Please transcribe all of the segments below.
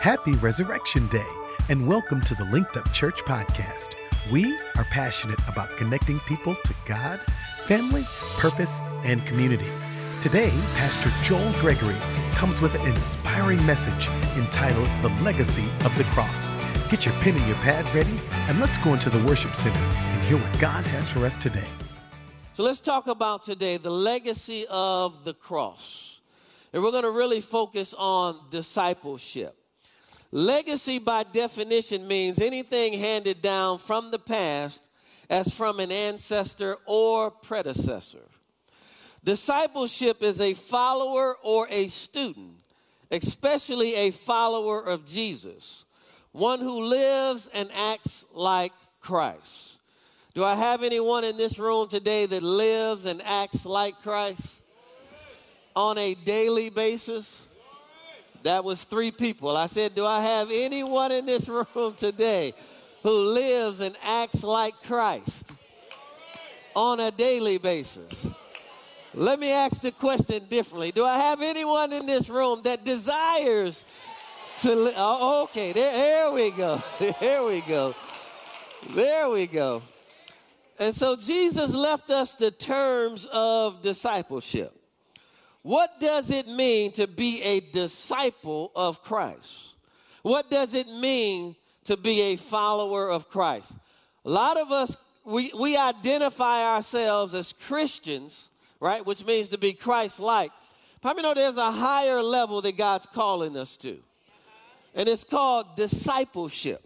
Happy Resurrection Day, and welcome to the Linked Up Church podcast. We are passionate about connecting people to God, family, purpose, and community. Today, Pastor Joel Gregory comes with an inspiring message entitled The Legacy of the Cross. Get your pen and your pad ready, and let's go into the worship center and hear what God has for us today. So let's talk about today the legacy of the cross. And we're going to really focus on discipleship. Legacy, by definition, means anything handed down from the past as from an ancestor or predecessor. Discipleship is a follower or a student, especially a follower of Jesus, one who lives and acts like Christ. Do I have anyone in this room today that lives and acts like Christ on a daily basis? That was three people. I said, Do I have anyone in this room today who lives and acts like Christ on a daily basis? Let me ask the question differently. Do I have anyone in this room that desires to live? Oh, okay, there, there we go. There we go. There we go. And so Jesus left us the terms of discipleship. What does it mean to be a disciple of Christ? What does it mean to be a follower of Christ? A lot of us, we, we identify ourselves as Christians, right? Which means to be Christ like. Many know there's a higher level that God's calling us to? And it's called discipleship.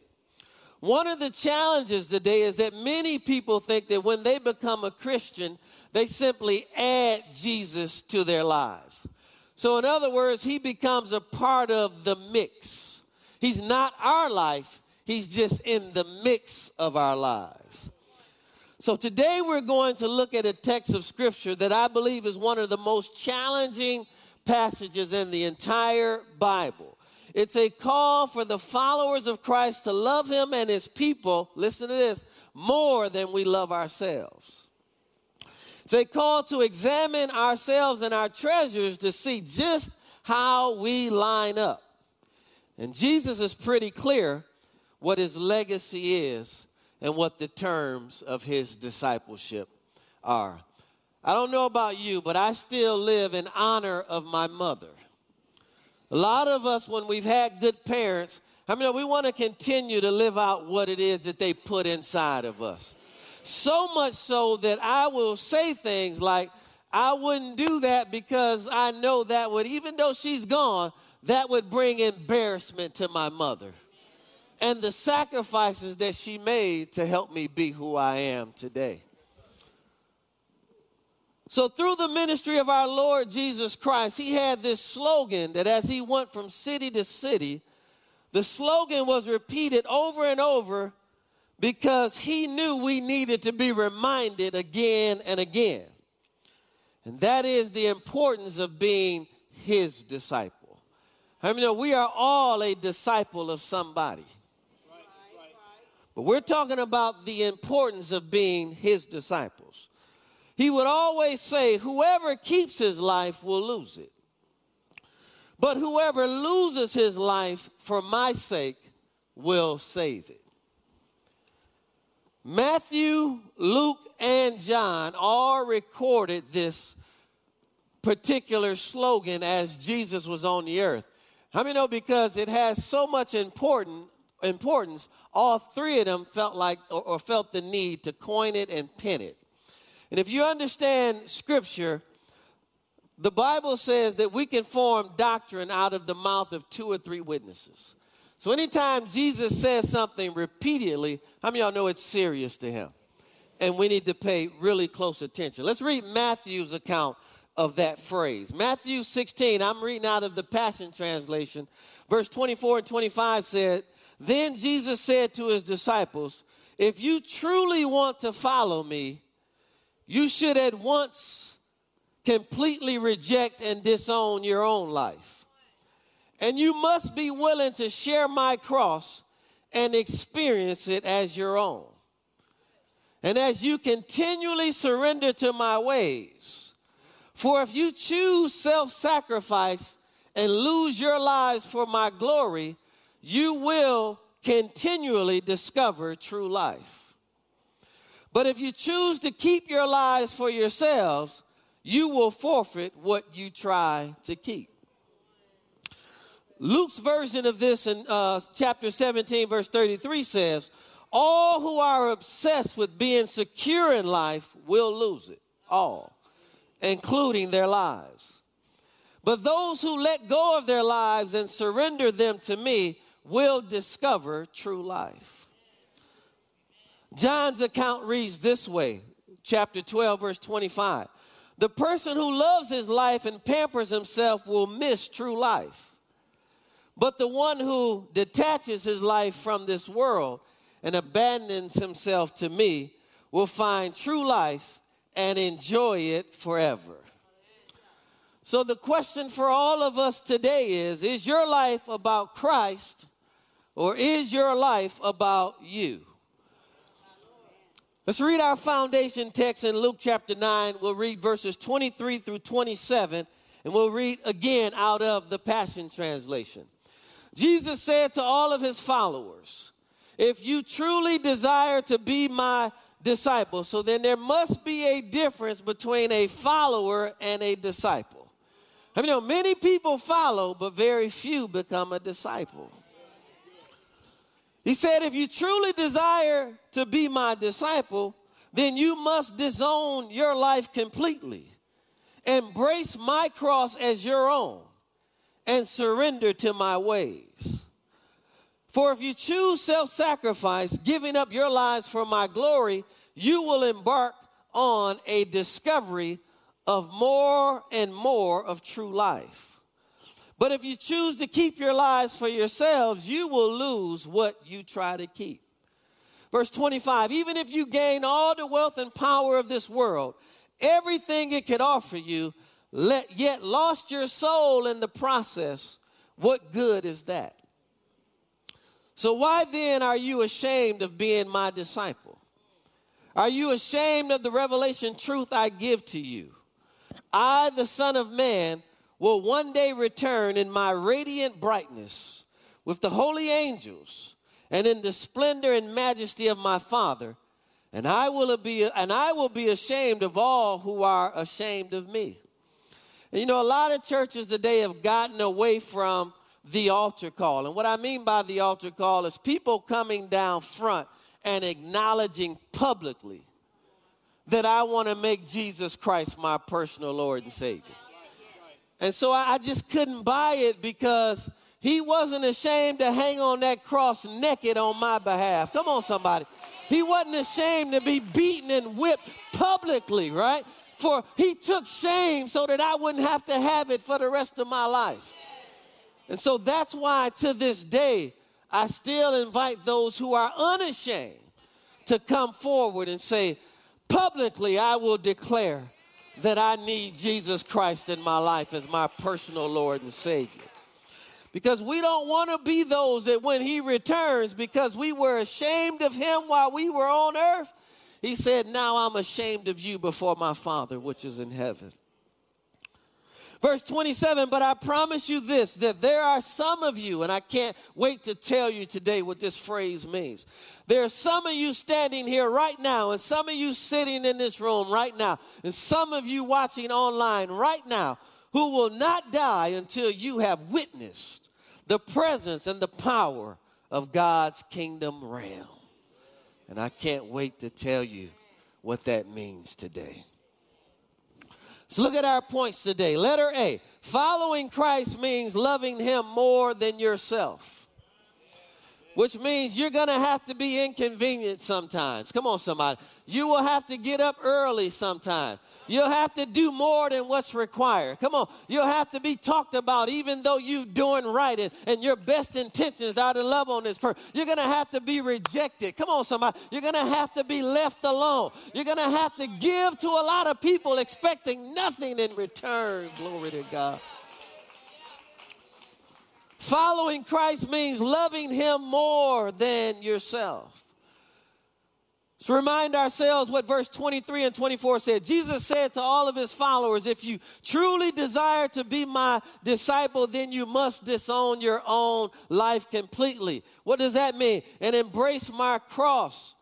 One of the challenges today is that many people think that when they become a Christian, they simply add Jesus to their lives. So, in other words, he becomes a part of the mix. He's not our life, he's just in the mix of our lives. So, today we're going to look at a text of scripture that I believe is one of the most challenging passages in the entire Bible. It's a call for the followers of Christ to love him and his people, listen to this, more than we love ourselves. A call to examine ourselves and our treasures to see just how we line up. And Jesus is pretty clear what his legacy is and what the terms of his discipleship are. I don't know about you, but I still live in honor of my mother. A lot of us, when we've had good parents, I mean, we want to continue to live out what it is that they put inside of us. So much so that I will say things like, I wouldn't do that because I know that would, even though she's gone, that would bring embarrassment to my mother. And the sacrifices that she made to help me be who I am today. So, through the ministry of our Lord Jesus Christ, he had this slogan that as he went from city to city, the slogan was repeated over and over because he knew we needed to be reminded again and again. And that is the importance of being his disciple. I mean, we are all a disciple of somebody. But we're talking about the importance of being his disciples. He would always say, Whoever keeps his life will lose it. But whoever loses his life for my sake will save it. Matthew, Luke, and John all recorded this particular slogan as Jesus was on the earth. How many know because it has so much important, importance, all three of them felt like or, or felt the need to coin it and pin it. And if you understand scripture, the Bible says that we can form doctrine out of the mouth of two or three witnesses. So anytime Jesus says something repeatedly, how many y'all know it's serious to him? And we need to pay really close attention. Let's read Matthew's account of that phrase. Matthew 16, I'm reading out of the Passion Translation. Verse 24 and 25 said, Then Jesus said to his disciples, If you truly want to follow me, you should at once completely reject and disown your own life and you must be willing to share my cross and experience it as your own. And as you continually surrender to my ways, for if you choose self sacrifice and lose your lives for my glory, you will continually discover true life. But if you choose to keep your lives for yourselves, you will forfeit what you try to keep. Luke's version of this in uh, chapter 17, verse 33 says, All who are obsessed with being secure in life will lose it, all, including their lives. But those who let go of their lives and surrender them to me will discover true life. John's account reads this way, chapter 12, verse 25. The person who loves his life and pampers himself will miss true life. But the one who detaches his life from this world and abandons himself to me will find true life and enjoy it forever. So, the question for all of us today is Is your life about Christ or is your life about you? Let's read our foundation text in Luke chapter 9. We'll read verses 23 through 27, and we'll read again out of the Passion Translation. Jesus said to all of his followers, If you truly desire to be my disciple, so then there must be a difference between a follower and a disciple. I mean, you know, many people follow, but very few become a disciple. He said, If you truly desire to be my disciple, then you must disown your life completely. Embrace my cross as your own and surrender to my ways. For if you choose self sacrifice, giving up your lives for my glory, you will embark on a discovery of more and more of true life. But if you choose to keep your lives for yourselves, you will lose what you try to keep. Verse 25 Even if you gain all the wealth and power of this world, everything it could offer you, let, yet lost your soul in the process, what good is that? So, why then are you ashamed of being my disciple? Are you ashamed of the revelation truth I give to you? I, the Son of Man, will one day return in my radiant brightness with the holy angels and in the splendor and majesty of my Father, and I will be and I will be ashamed of all who are ashamed of me. You know, a lot of churches today have gotten away from the altar call. And what I mean by the altar call is people coming down front and acknowledging publicly that I want to make Jesus Christ my personal Lord and Savior. And so I just couldn't buy it because he wasn't ashamed to hang on that cross naked on my behalf. Come on, somebody. He wasn't ashamed to be beaten and whipped publicly, right? For he took shame so that I wouldn't have to have it for the rest of my life. And so that's why to this day, I still invite those who are unashamed to come forward and say, publicly, I will declare that I need Jesus Christ in my life as my personal Lord and Savior. Because we don't want to be those that when He returns, because we were ashamed of Him while we were on earth, he said, Now I'm ashamed of you before my Father which is in heaven. Verse 27, but I promise you this that there are some of you, and I can't wait to tell you today what this phrase means. There are some of you standing here right now, and some of you sitting in this room right now, and some of you watching online right now who will not die until you have witnessed the presence and the power of God's kingdom realm. And I can't wait to tell you what that means today. So look at our points today. Letter A following Christ means loving him more than yourself, which means you're going to have to be inconvenient sometimes. Come on, somebody. You will have to get up early sometimes. You'll have to do more than what's required. Come on. You'll have to be talked about even though you're doing right and, and your best intentions are to love on this person. You're going to have to be rejected. Come on, somebody. You're going to have to be left alone. You're going to have to give to a lot of people expecting nothing in return. Glory to God. Following Christ means loving Him more than yourself. Let's remind ourselves what verse 23 and 24 said. Jesus said to all of his followers, If you truly desire to be my disciple, then you must disown your own life completely. What does that mean? And embrace my cross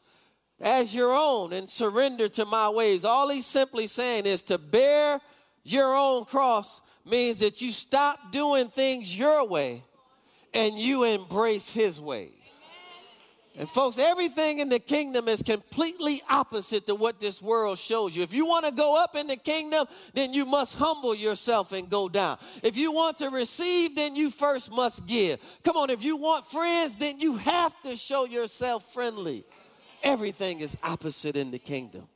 as your own and surrender to my ways. All he's simply saying is to bear your own cross means that you stop doing things your way and you embrace his ways. And folks, everything in the kingdom is completely opposite to what this world shows you. If you want to go up in the kingdom, then you must humble yourself and go down. If you want to receive, then you first must give. Come on, if you want friends, then you have to show yourself friendly. Everything is opposite in the kingdom.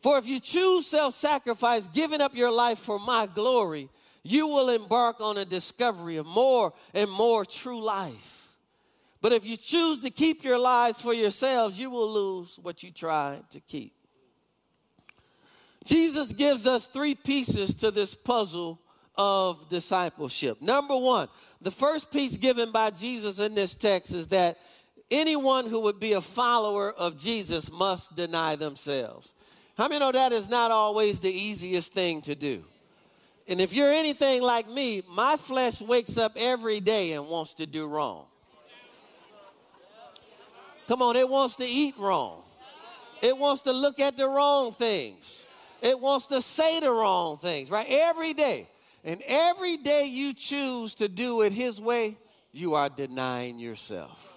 For if you choose self sacrifice, giving up your life for my glory, you will embark on a discovery of more and more true life. But if you choose to keep your lives for yourselves, you will lose what you tried to keep. Jesus gives us three pieces to this puzzle of discipleship. Number one, the first piece given by Jesus in this text is that anyone who would be a follower of Jesus must deny themselves. How many know that is not always the easiest thing to do? And if you're anything like me, my flesh wakes up every day and wants to do wrong. Come on, it wants to eat wrong. It wants to look at the wrong things. It wants to say the wrong things, right? Every day. And every day you choose to do it His way, you are denying yourself.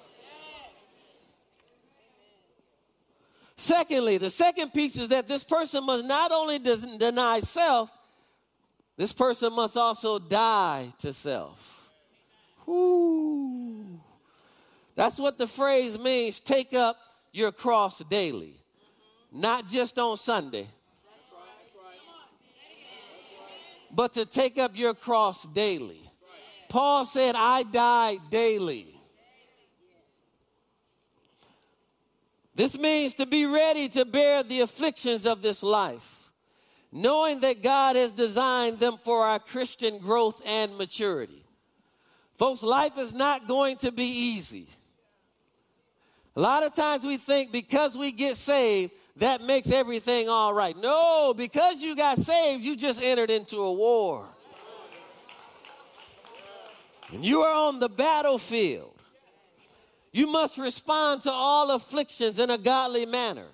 Secondly, the second piece is that this person must not only deny self, this person must also die to self. Whoo. That's what the phrase means take up your cross daily, not just on Sunday, but to take up your cross daily. Paul said, I die daily. This means to be ready to bear the afflictions of this life, knowing that God has designed them for our Christian growth and maturity. Folks, life is not going to be easy. A lot of times we think because we get saved, that makes everything all right. No, because you got saved, you just entered into a war. And you are on the battlefield. You must respond to all afflictions in a godly manner.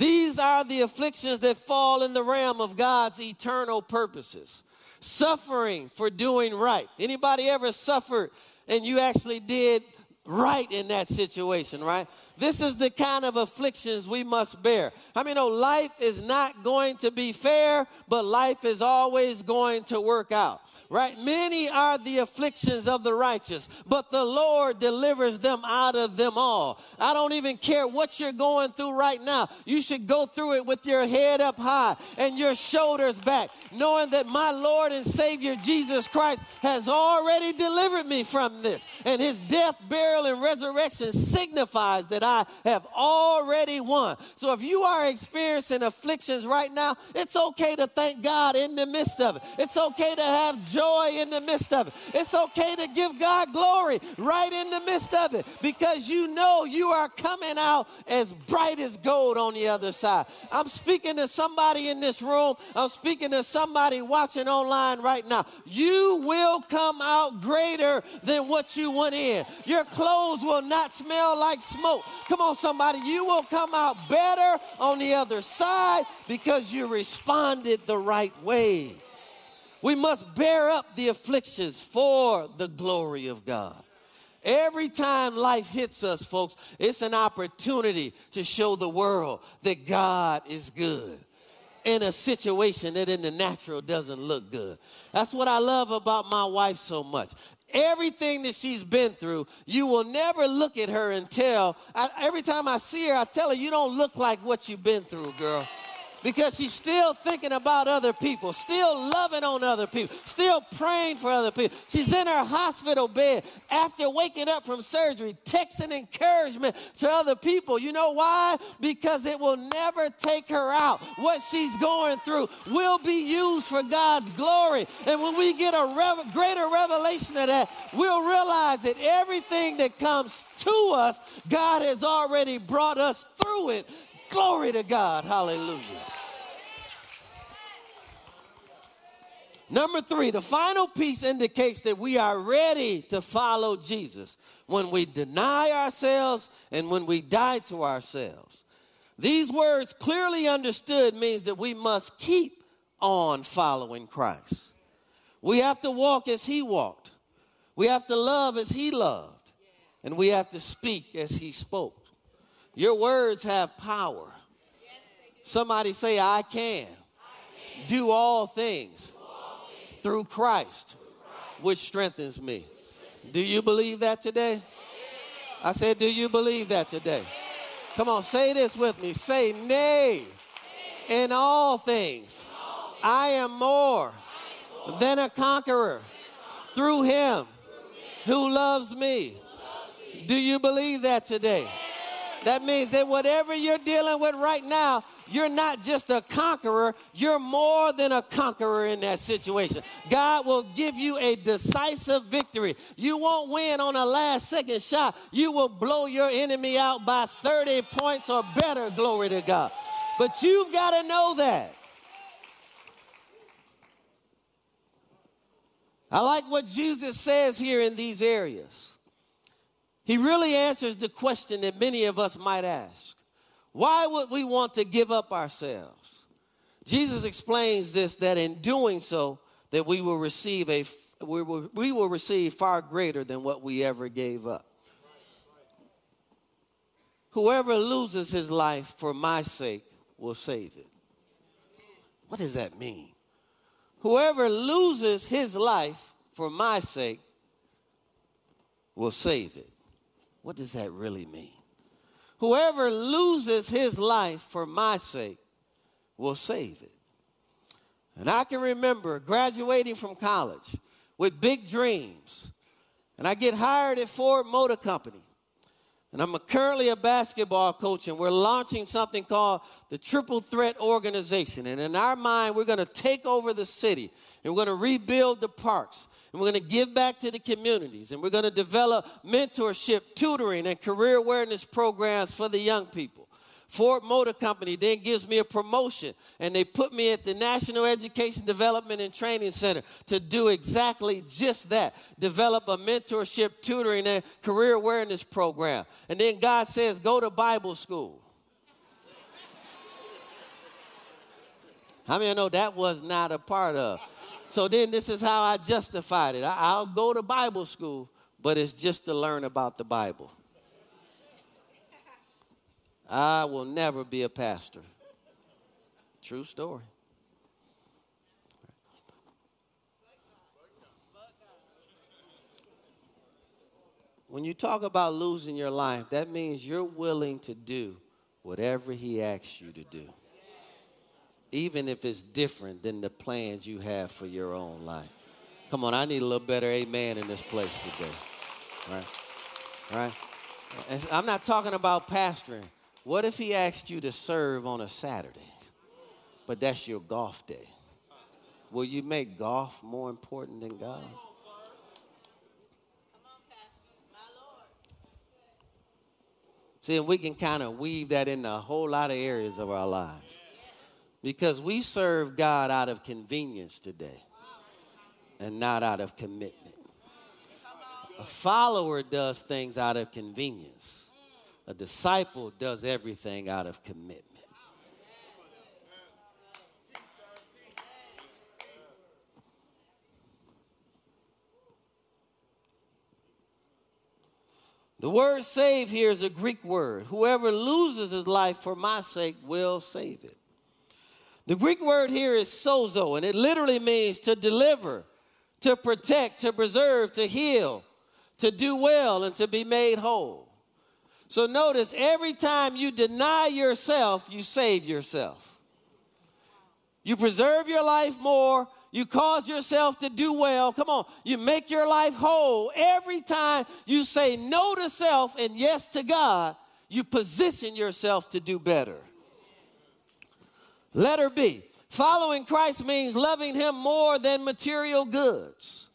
These are the afflictions that fall in the realm of God's eternal purposes. Suffering for doing right. Anybody ever suffered and you actually did right in that situation, right? This is the kind of afflictions we must bear. I mean, know life is not going to be fair, but life is always going to work out right? Many are the afflictions of the righteous, but the Lord delivers them out of them all. I don't even care what you're going through right now. You should go through it with your head up high and your shoulders back, knowing that my Lord and Savior Jesus Christ has already delivered me from this. And his death, burial, and resurrection signifies that I have already won. So if you are experiencing afflictions right now, it's okay to thank God in the midst of it. It's okay to have joy in the midst of it. It's okay to give God glory right in the midst of it because you know you are coming out as bright as gold on the other side. I'm speaking to somebody in this room, I'm speaking to somebody watching online right now. You will come out greater than what you went in. Your clothes will not smell like smoke. Come on, somebody, you will come out better on the other side because you responded the right way. We must bear up the afflictions for the glory of God. Every time life hits us, folks, it's an opportunity to show the world that God is good in a situation that in the natural doesn't look good. That's what I love about my wife so much. Everything that she's been through, you will never look at her and tell. I, every time I see her, I tell her, You don't look like what you've been through, girl. Because she's still thinking about other people, still loving on other people, still praying for other people. She's in her hospital bed after waking up from surgery, texting encouragement to other people. You know why? Because it will never take her out. What she's going through will be used for God's glory. And when we get a rev- greater revelation of that, we'll realize that everything that comes to us, God has already brought us through it Glory to God. Hallelujah. Number three, the final piece indicates that we are ready to follow Jesus when we deny ourselves and when we die to ourselves. These words, clearly understood, means that we must keep on following Christ. We have to walk as he walked. We have to love as he loved. And we have to speak as he spoke. Your words have power. Somebody say, I can, do all things through Christ, which strengthens me. Do you believe that today? I said, Do you believe that today? Come on, say this with me. Say, Nay, in all things, I am more than a conqueror through him who loves me. Do you believe that today? That means that whatever you're dealing with right now, you're not just a conqueror, you're more than a conqueror in that situation. God will give you a decisive victory. You won't win on a last second shot, you will blow your enemy out by 30 points or better, glory to God. But you've got to know that. I like what Jesus says here in these areas. He really answers the question that many of us might ask Why would we want to give up ourselves? Jesus explains this that in doing so, that we will receive a we will, we will receive far greater than what we ever gave up. Whoever loses his life for my sake will save it. What does that mean? Whoever loses his life for my sake will save it. What does that really mean? Whoever loses his life for my sake will save it. And I can remember graduating from college with big dreams. And I get hired at Ford Motor Company. And I'm a, currently a basketball coach, and we're launching something called the Triple Threat Organization. And in our mind, we're going to take over the city and we're going to rebuild the parks and we're going to give back to the communities and we're going to develop mentorship, tutoring, and career awareness programs for the young people. Ford Motor Company then gives me a promotion and they put me at the National Education Development and Training Center to do exactly just that develop a mentorship, tutoring, and career awareness program. And then God says, go to Bible school. How many know that was not a part of? So then this is how I justified it. I'll go to Bible school, but it's just to learn about the Bible. I will never be a pastor. True story. When you talk about losing your life, that means you're willing to do whatever he asks you to do even if it's different than the plans you have for your own life. Come on, I need a little better amen in this place today. Right? Right? And I'm not talking about pastoring. What if he asked you to serve on a Saturday, but that's your golf day? Will you make golf more important than God? See, and we can kind of weave that into a whole lot of areas of our lives. Because we serve God out of convenience today and not out of commitment. A follower does things out of convenience, a disciple does everything out of commitment. The word save here is a Greek word. Whoever loses his life for my sake will save it. The Greek word here is sozo, and it literally means to deliver, to protect, to preserve, to heal, to do well, and to be made whole. So notice every time you deny yourself, you save yourself. You preserve your life more. You cause yourself to do well. Come on. You make your life whole. Every time you say no to self and yes to God, you position yourself to do better. Letter B. Following Christ means loving him more than material goods.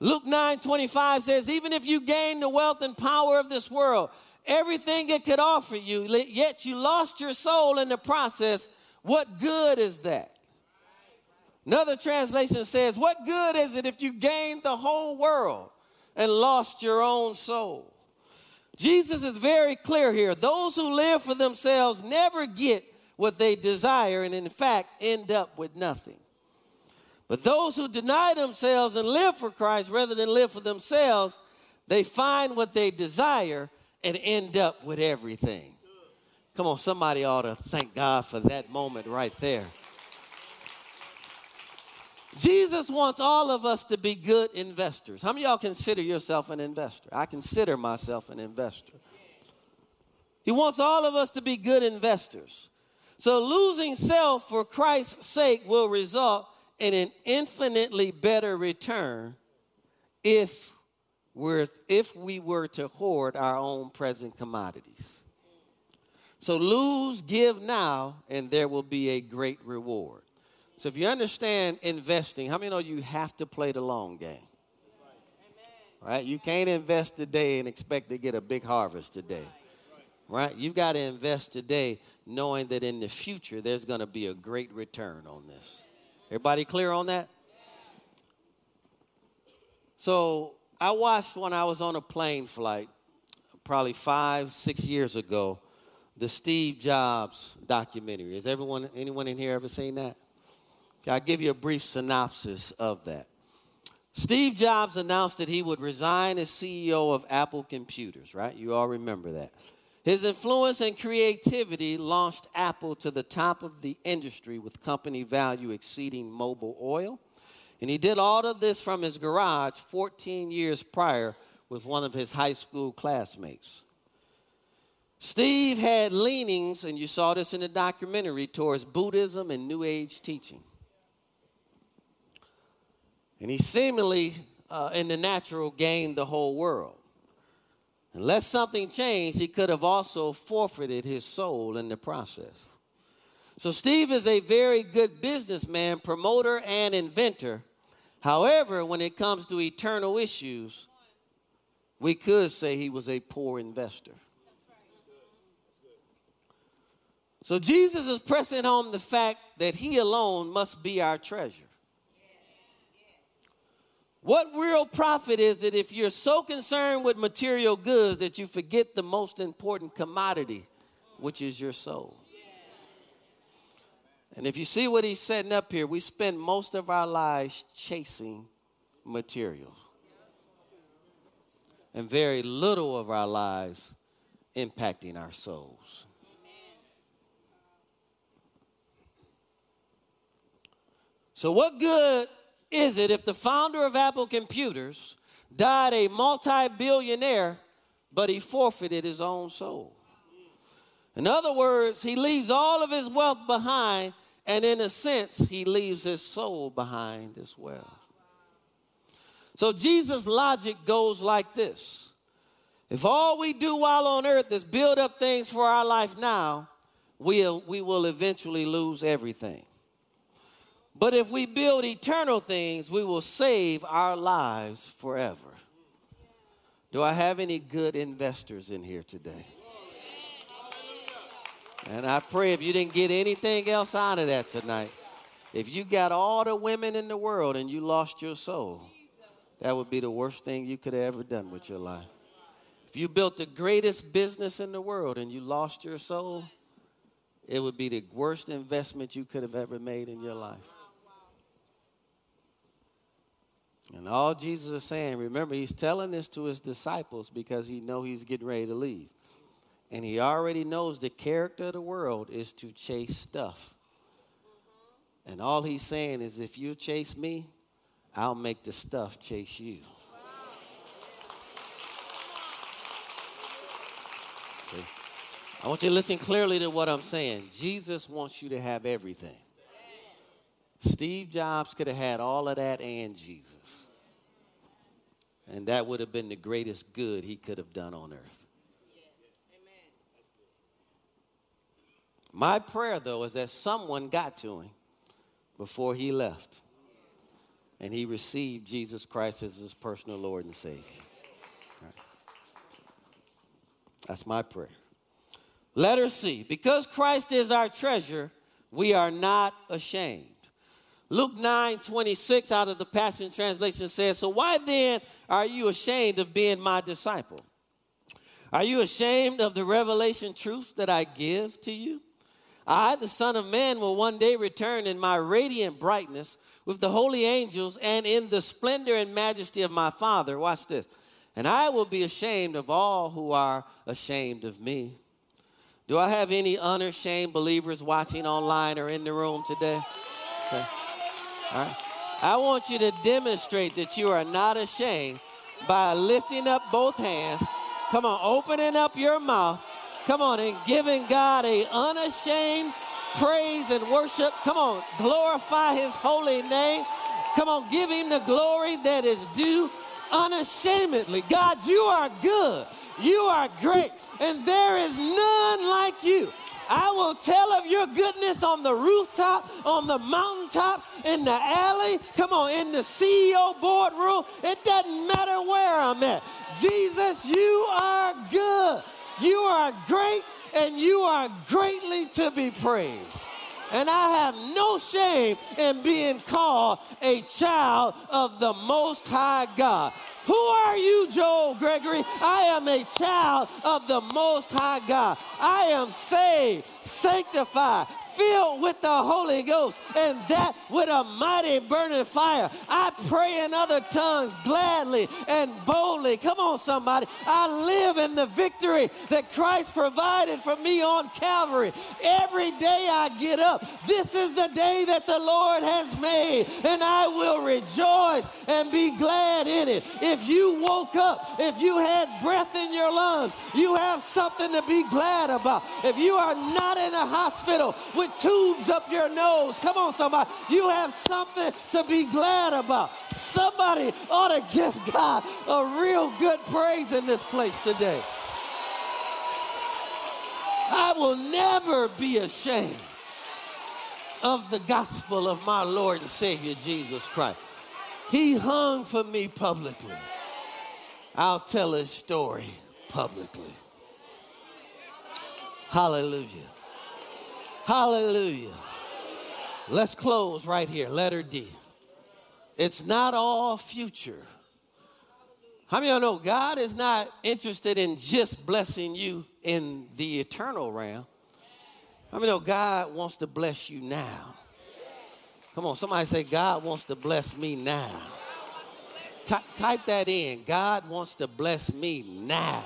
Luke 9 25 says, Even if you gain the wealth and power of this world, everything it could offer you, yet you lost your soul in the process, what good is that? Another translation says, What good is it if you gained the whole world and lost your own soul? Jesus is very clear here. Those who live for themselves never get what they desire and, in fact, end up with nothing. But those who deny themselves and live for Christ rather than live for themselves, they find what they desire and end up with everything. Come on, somebody ought to thank God for that moment right there. Jesus wants all of us to be good investors. How many y'all consider yourself an investor? I consider myself an investor. He wants all of us to be good investors. So losing self for Christ's sake will result in an infinitely better return if we're, if we were to hoard our own present commodities. So lose, give now, and there will be a great reward. So if you understand investing, how many know you have to play the long game? Right? You can't invest today and expect to get a big harvest today. Right? You've got to invest today knowing that in the future there's going to be a great return on this. Everybody clear on that? So I watched when I was on a plane flight, probably five, six years ago, the Steve Jobs documentary. Has everyone, anyone in here ever seen that? I'll give you a brief synopsis of that. Steve Jobs announced that he would resign as CEO of Apple Computers, right? You all remember that. His influence and creativity launched Apple to the top of the industry with company value exceeding Mobil Oil. And he did all of this from his garage 14 years prior with one of his high school classmates. Steve had leanings, and you saw this in the documentary, towards Buddhism and New Age teaching. And he seemingly, uh, in the natural, gained the whole world. Unless something changed, he could have also forfeited his soul in the process. So, Steve is a very good businessman, promoter, and inventor. However, when it comes to eternal issues, we could say he was a poor investor. So, Jesus is pressing home the fact that he alone must be our treasure. What real profit is it if you're so concerned with material goods that you forget the most important commodity, which is your soul? And if you see what he's setting up here, we spend most of our lives chasing material. And very little of our lives impacting our souls. So, what good is it if the founder of Apple Computers died a multi billionaire, but he forfeited his own soul? In other words, he leaves all of his wealth behind, and in a sense, he leaves his soul behind as well. So Jesus' logic goes like this If all we do while on earth is build up things for our life now, we'll, we will eventually lose everything. But if we build eternal things, we will save our lives forever. Do I have any good investors in here today? And I pray if you didn't get anything else out of that tonight, if you got all the women in the world and you lost your soul, that would be the worst thing you could have ever done with your life. If you built the greatest business in the world and you lost your soul, it would be the worst investment you could have ever made in your life. And all Jesus is saying, remember, he's telling this to his disciples because he know he's getting ready to leave. And he already knows the character of the world is to chase stuff. Mm-hmm. And all he's saying is, if you chase me, I'll make the stuff chase you. Okay. I want you to listen clearly to what I'm saying. Jesus wants you to have everything. Steve Jobs could have had all of that and Jesus. And that would have been the greatest good he could have done on earth. My prayer, though, is that someone got to him before he left and he received Jesus Christ as his personal Lord and Savior. Right. That's my prayer. Letter C. Because Christ is our treasure, we are not ashamed. Luke 9 26 out of the Passion Translation says, So why then are you ashamed of being my disciple? Are you ashamed of the revelation truth that I give to you? I, the Son of Man, will one day return in my radiant brightness with the holy angels and in the splendor and majesty of my Father. Watch this. And I will be ashamed of all who are ashamed of me. Do I have any unashamed believers watching online or in the room today? Okay. I want you to demonstrate that you are not ashamed by lifting up both hands. Come on, opening up your mouth. Come on, and giving God a unashamed praise and worship. Come on, glorify his holy name. Come on, give him the glory that is due unashamedly. God, you are good. You are great. And there is none like you. I will tell of your goodness on the rooftop, on the mountaintops, in the alley. Come on, in the CEO boardroom. It doesn't matter where I'm at. Jesus, you are good. You are great and you are greatly to be praised. And I have no shame in being called a child of the Most High God. Who are you, Joel Gregory? I am a child of the Most High God. I am saved, sanctified, filled with the Holy Ghost, and that with a mighty burning fire. I pray in other tongues gladly and boldly. Come on, somebody. I live in the victory that Christ provided for me on Calvary. Every day I get up, this is the day that the Lord has made, and I will rejoice and be glad in it. If you woke up, if you had breath in your lungs, you have something to be glad about. If you are not in a hospital with tubes up your nose, come on, somebody, you have something to be glad about. Somebody ought to give God a real good praise in this place today. I will never be ashamed of the gospel of my Lord and Savior Jesus Christ. He hung for me publicly. I'll tell his story publicly. Hallelujah. Hallelujah. Let's close right here. Letter D. It's not all future. How many of y'all know God is not interested in just blessing you in the eternal realm? How many know God wants to bless you now? Come on, somebody say, God wants to bless me now. Ty- type that in. God wants to bless me now.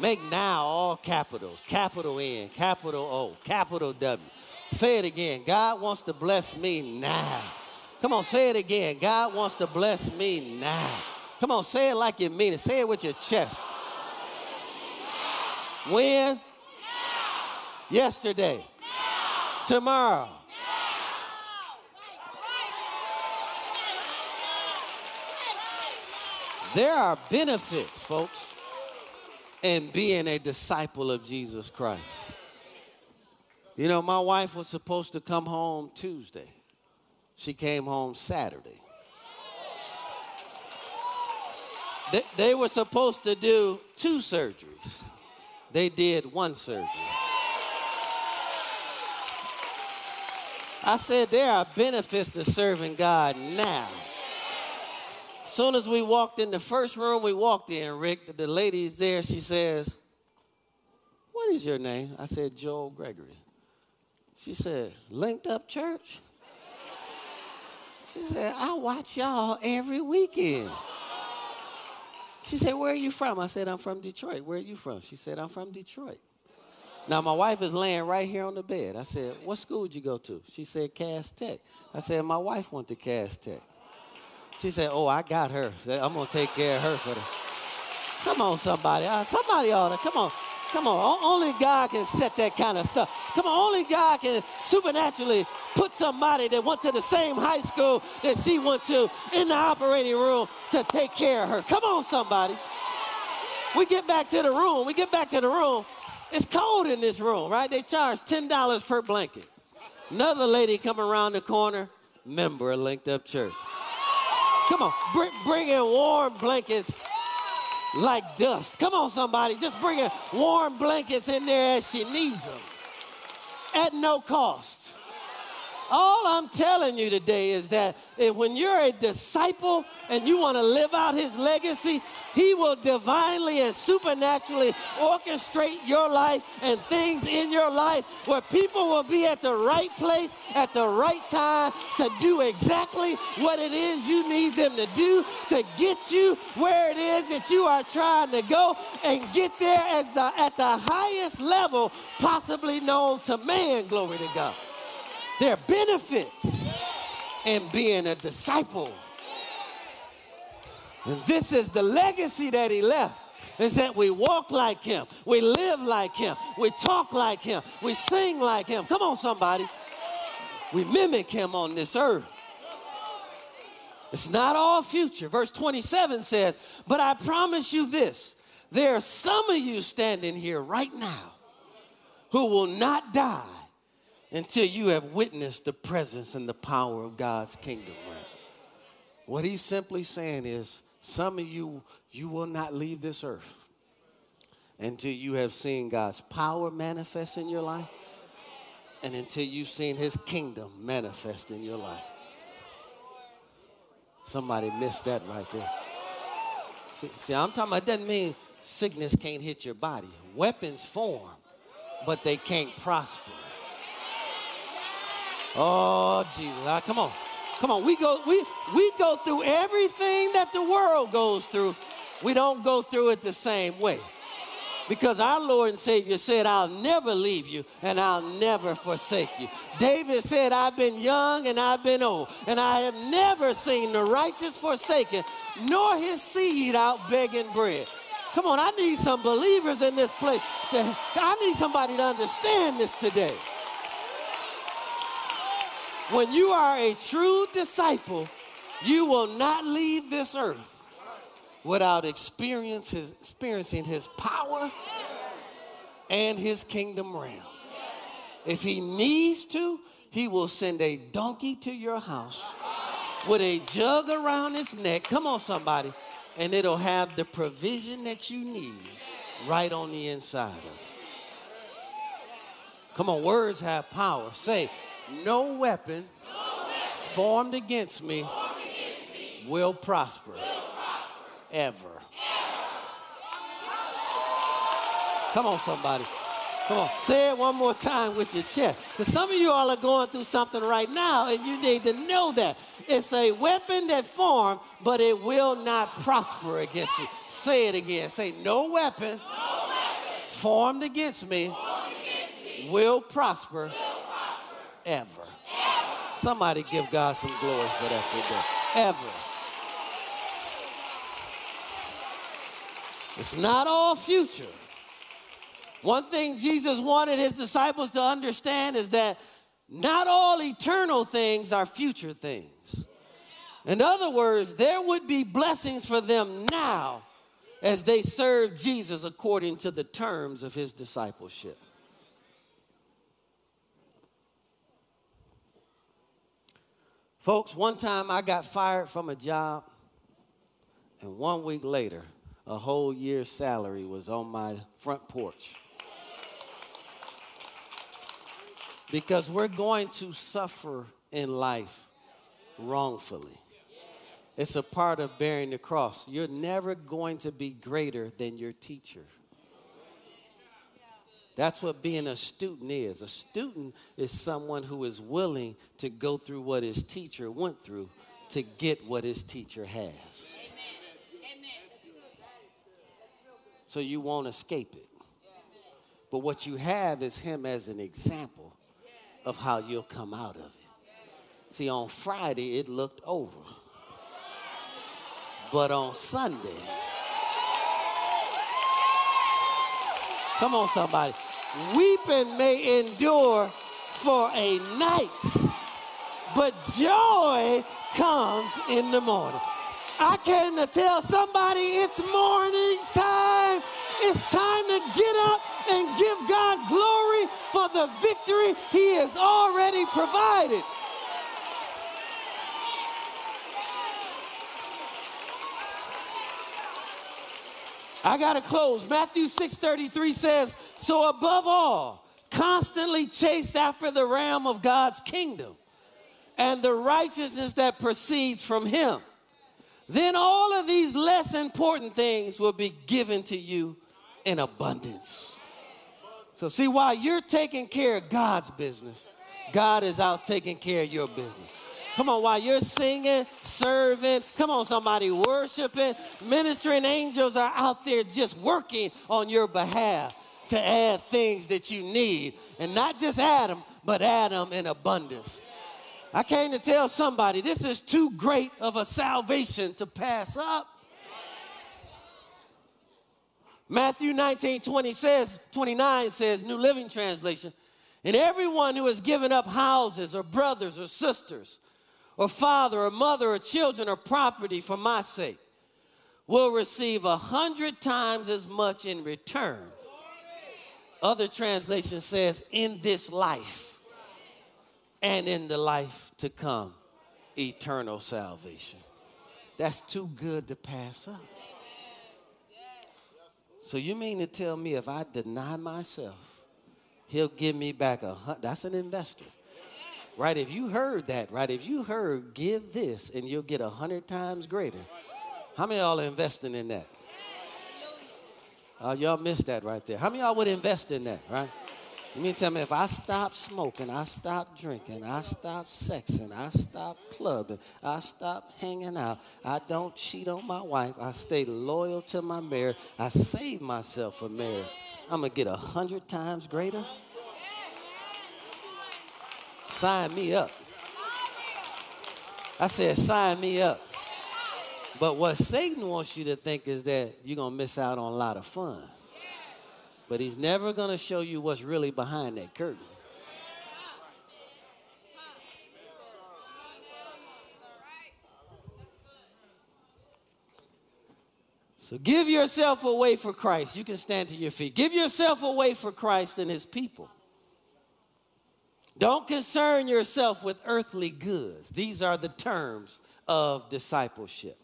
Make now all capitals. Capital N, capital O, capital W. Say it again. God wants to bless me now. Come on, say it again. God wants to bless me now. Come on, say it like you mean it. Say it with your chest. When? Now. Yesterday. Now. Tomorrow. There are benefits, folks, in being a disciple of Jesus Christ. You know, my wife was supposed to come home Tuesday. She came home Saturday. They, they were supposed to do two surgeries. They did one surgery. I said there are benefits to serving God now soon as we walked in the first room we walked in, Rick, the lady's there. She says, What is your name? I said, Joel Gregory. She said, Linked Up Church? She said, I watch y'all every weekend. She said, Where are you from? I said, I'm from Detroit. Where are you from? She said, I'm from Detroit. Now, my wife is laying right here on the bed. I said, What school did you go to? She said, Cass Tech. I said, My wife went to Cass Tech. She said, Oh, I got her. I'm going to take care of her for the. Come on, somebody. Uh, somebody ought to. Come on. Come on, only God can set that kind of stuff. Come on, only God can supernaturally put somebody that went to the same high school that she went to in the operating room to take care of her. Come on, somebody. We get back to the room. We get back to the room. It's cold in this room, right? They charge $10 per blanket. Another lady come around the corner, member of Linked Up Church. Come on, bring, bring in warm blankets like dust. Come on, somebody. Just bring in warm blankets in there as she needs them at no cost. All I'm telling you today is that when you're a disciple and you want to live out his legacy, he will divinely and supernaturally orchestrate your life and things in your life where people will be at the right place at the right time to do exactly what it is you need them to do to get you where it is that you are trying to go and get there as the, at the highest level possibly known to man, glory to God. There are benefits in being a disciple. And this is the legacy that he left. Is that we walk like him, we live like him, we talk like him, we sing like him. Come on, somebody. We mimic him on this earth. It's not all future. Verse 27 says, But I promise you this there are some of you standing here right now who will not die until you have witnessed the presence and the power of God's kingdom. What he's simply saying is, some of you, you will not leave this earth until you have seen God's power manifest in your life and until you've seen his kingdom manifest in your life. Somebody missed that right there. See, see, I'm talking about, doesn't mean sickness can't hit your body. Weapons form, but they can't prosper. Oh, Jesus. Ah, come on. Come on. We go, we, we go through everything that the world goes through. We don't go through it the same way. Because our Lord and Savior said, I'll never leave you and I'll never forsake you. David said, I've been young and I've been old, and I have never seen the righteous forsaken, nor his seed out begging bread. Come on, I need some believers in this place. To, I need somebody to understand this today. When you are a true disciple, you will not leave this earth without his, experiencing his power and his kingdom realm. If he needs to, he will send a donkey to your house with a jug around its neck. Come on, somebody. And it'll have the provision that you need right on the inside of it. Come on, words have power. Say, no weapon, formed against me, will, prosper, ever. Come on, somebody. Come on, say it one more time with your chest. Because some of you all are going through something right now, and you need to know that. It's a weapon that formed, but it will not prosper against you. Say it again. Say, no weapon, no weapon formed against me, formed against me will, prosper, will prosper ever. Somebody give God some glory for that today. Ever. It's not all future. One thing Jesus wanted his disciples to understand is that not all eternal things are future things. In other words, there would be blessings for them now as they serve Jesus according to the terms of his discipleship. Folks, one time I got fired from a job, and one week later, a whole year's salary was on my front porch. Because we're going to suffer in life wrongfully. It's a part of bearing the cross. You're never going to be greater than your teacher. That's what being a student is. A student is someone who is willing to go through what his teacher went through to get what his teacher has. So you won't escape it. But what you have is him as an example of how you'll come out of it. See, on Friday, it looked over. But on Sunday, Come on, somebody. Weeping may endure for a night, but joy comes in the morning. I came to tell somebody it's morning time. It's time to get up and give God glory for the victory he has already provided. I got to close. Matthew 6:33 says, "So above all, constantly chase after the ram of God's kingdom and the righteousness that proceeds from him. Then all of these less important things will be given to you in abundance." So see while you're taking care of God's business, God is out taking care of your business. Come on, while you're singing, serving, come on, somebody worshiping, ministering angels are out there just working on your behalf to add things that you need. And not just add them, but add them in abundance. I came to tell somebody this is too great of a salvation to pass up. Matthew 19, 20 says, 29 says, New Living Translation, and everyone who has given up houses or brothers or sisters or father or mother or children or property for my sake will receive a hundred times as much in return. Other translation says, in this life and in the life to come, eternal salvation. That's too good to pass up. So you mean to tell me if I deny myself, he'll give me back a hundred? That's an investor. Right? If you heard that, right? If you heard give this and you'll get a hundred times greater. How many y'all are investing in that? Uh, y'all missed that right there. How many y'all would invest in that, right? You mean tell me if I stop smoking, I stop drinking, I stop sexing, I stop clubbing, I stop hanging out, I don't cheat on my wife, I stay loyal to my marriage, I save myself for marriage, I'm gonna get a hundred times greater? Sign me up. I said, sign me up. But what Satan wants you to think is that you're going to miss out on a lot of fun. But he's never going to show you what's really behind that curtain. So give yourself away for Christ. You can stand to your feet. Give yourself away for Christ and his people. Don't concern yourself with earthly goods. These are the terms of discipleship.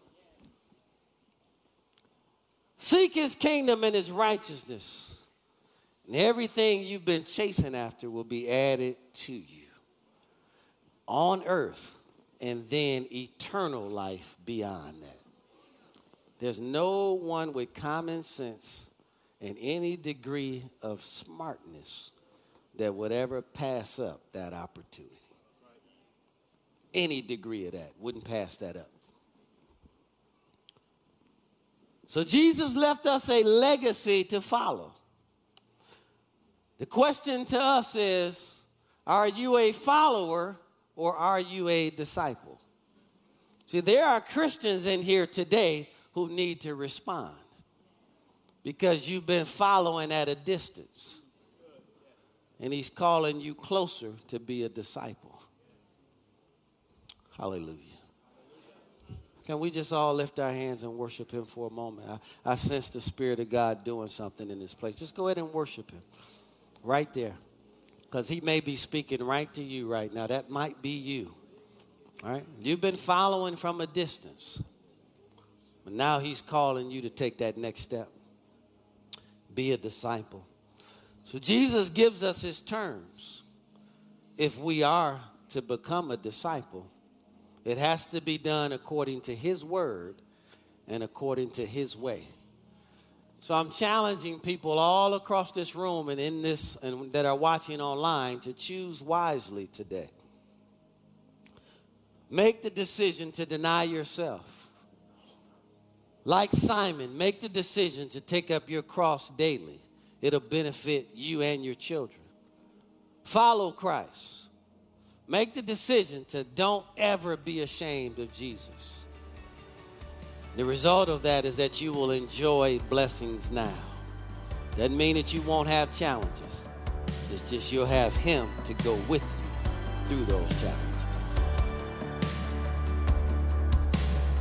Seek his kingdom and his righteousness, and everything you've been chasing after will be added to you on earth and then eternal life beyond that. There's no one with common sense and any degree of smartness that would ever pass up that opportunity. Any degree of that wouldn't pass that up. So Jesus left us a legacy to follow. The question to us is are you a follower or are you a disciple? See, there are Christians in here today who need to respond because you've been following at a distance and he's calling you closer to be a disciple. Hallelujah. Can we just all lift our hands and worship him for a moment? I, I sense the Spirit of God doing something in this place. Just go ahead and worship him right there. Because he may be speaking right to you right now. That might be you. All right? You've been following from a distance. But now he's calling you to take that next step. Be a disciple. So Jesus gives us his terms. If we are to become a disciple, it has to be done according to his word and according to his way. So I'm challenging people all across this room and in this and that are watching online to choose wisely today. Make the decision to deny yourself. Like Simon, make the decision to take up your cross daily it'll benefit you and your children. Follow Christ. Make the decision to don't ever be ashamed of Jesus. The result of that is that you will enjoy blessings now Doesn't mean that you won't have challenges. It's just you'll have Him to go with you through those challenges.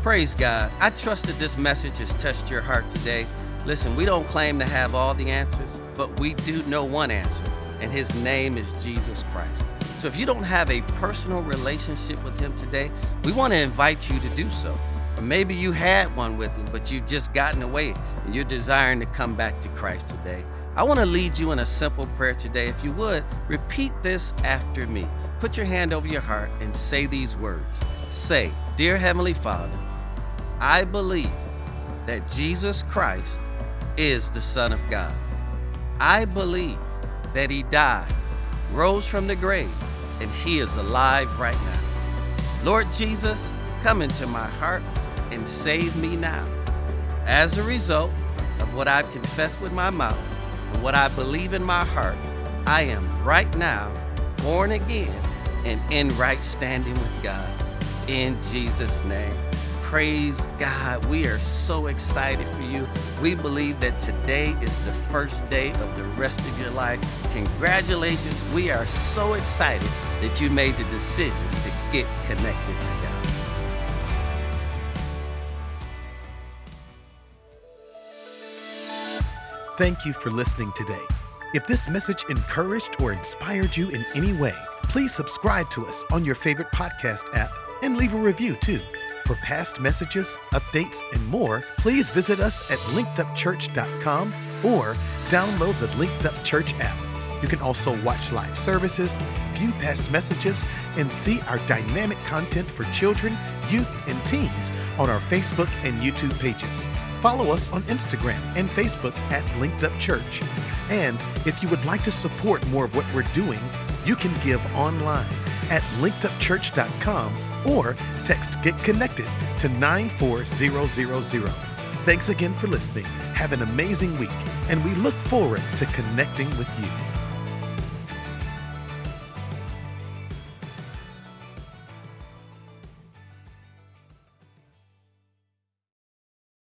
Praise God. I trust that this message has touched your heart today. Listen, we don't claim to have all the answers, but we do know one answer, and His name is Jesus Christ. So if you don't have a personal relationship with Him today, we want to invite you to do so. Or maybe you had one with Him, but you've just gotten away and you're desiring to come back to Christ today. I want to lead you in a simple prayer today. If you would, repeat this after me. Put your hand over your heart and say these words. Say, Dear Heavenly Father, I believe that Jesus Christ is the Son of God. I believe that He died, rose from the grave, and He is alive right now. Lord Jesus, come into my heart and save me now. As a result of what I've confessed with my mouth and what I believe in my heart, I am right now born again and in right standing with God. In Jesus' name. Praise God. We are so excited for you. We believe that today is the first day of the rest of your life. Congratulations. We are so excited that you made the decision to get connected to God. Thank you for listening today. If this message encouraged or inspired you in any way, please subscribe to us on your favorite podcast app and leave a review too. For past messages, updates, and more, please visit us at linkedupchurch.com or download the Linked Up Church app. You can also watch live services, view past messages, and see our dynamic content for children, youth, and teens on our Facebook and YouTube pages. Follow us on Instagram and Facebook at Linked Up Church. And if you would like to support more of what we're doing, you can give online at linkedupchurch.com or text Get Connected to 94000. Thanks again for listening. Have an amazing week, and we look forward to connecting with you.